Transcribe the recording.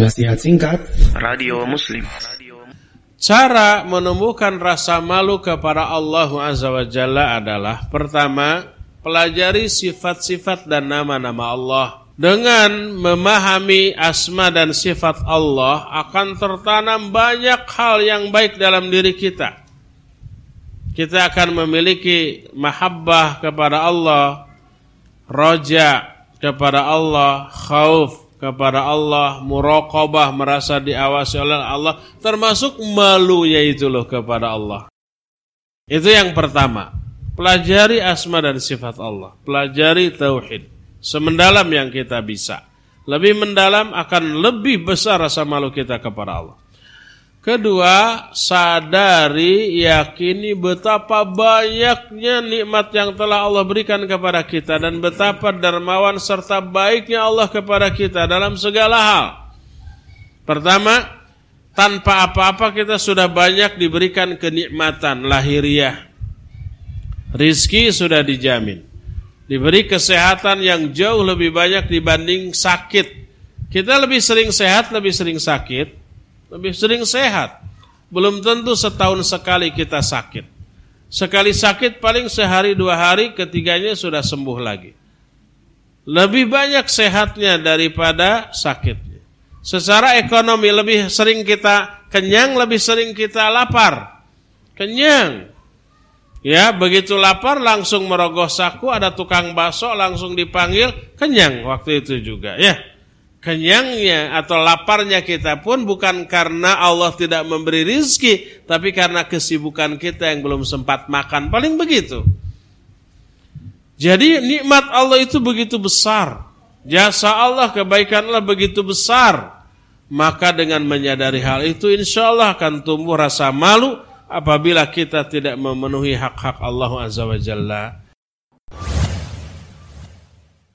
Nasihat singkat. Radio Muslim. Cara menumbuhkan rasa malu kepada Allah Azza wa Jalla adalah Pertama, pelajari sifat-sifat dan nama-nama Allah. Dengan memahami asma dan sifat Allah Akan tertanam banyak hal yang baik dalam diri kita. Kita akan memiliki mahabbah kepada Allah Roja kepada Allah Khauf kepada Allah, muraqabah merasa diawasi oleh Allah, termasuk malunya itu loh kepada Allah. Itu yang pertama. Pelajari asma dan sifat Allah, pelajari tauhid semendalam yang kita bisa. Lebih mendalam akan lebih besar rasa malu kita kepada Allah. Kedua, sadari, yakini betapa banyaknya nikmat yang telah Allah berikan kepada kita dan betapa dermawan serta baiknya Allah kepada kita dalam segala hal. Pertama, tanpa apa-apa kita sudah banyak diberikan kenikmatan lahiriah. Rizki sudah dijamin. Diberi kesehatan yang jauh lebih banyak dibanding sakit. Kita lebih sering sehat, lebih sering sakit lebih sering sehat. Belum tentu setahun sekali kita sakit. Sekali sakit paling sehari dua hari ketiganya sudah sembuh lagi. Lebih banyak sehatnya daripada sakitnya. Secara ekonomi lebih sering kita kenyang, lebih sering kita lapar. Kenyang. Ya, begitu lapar langsung merogoh saku, ada tukang bakso langsung dipanggil, kenyang waktu itu juga ya kenyangnya atau laparnya kita pun bukan karena Allah tidak memberi rizki, tapi karena kesibukan kita yang belum sempat makan. Paling begitu. Jadi nikmat Allah itu begitu besar. Jasa Allah, kebaikan Allah begitu besar. Maka dengan menyadari hal itu insya Allah akan tumbuh rasa malu apabila kita tidak memenuhi hak-hak Allah Azza wa Jalla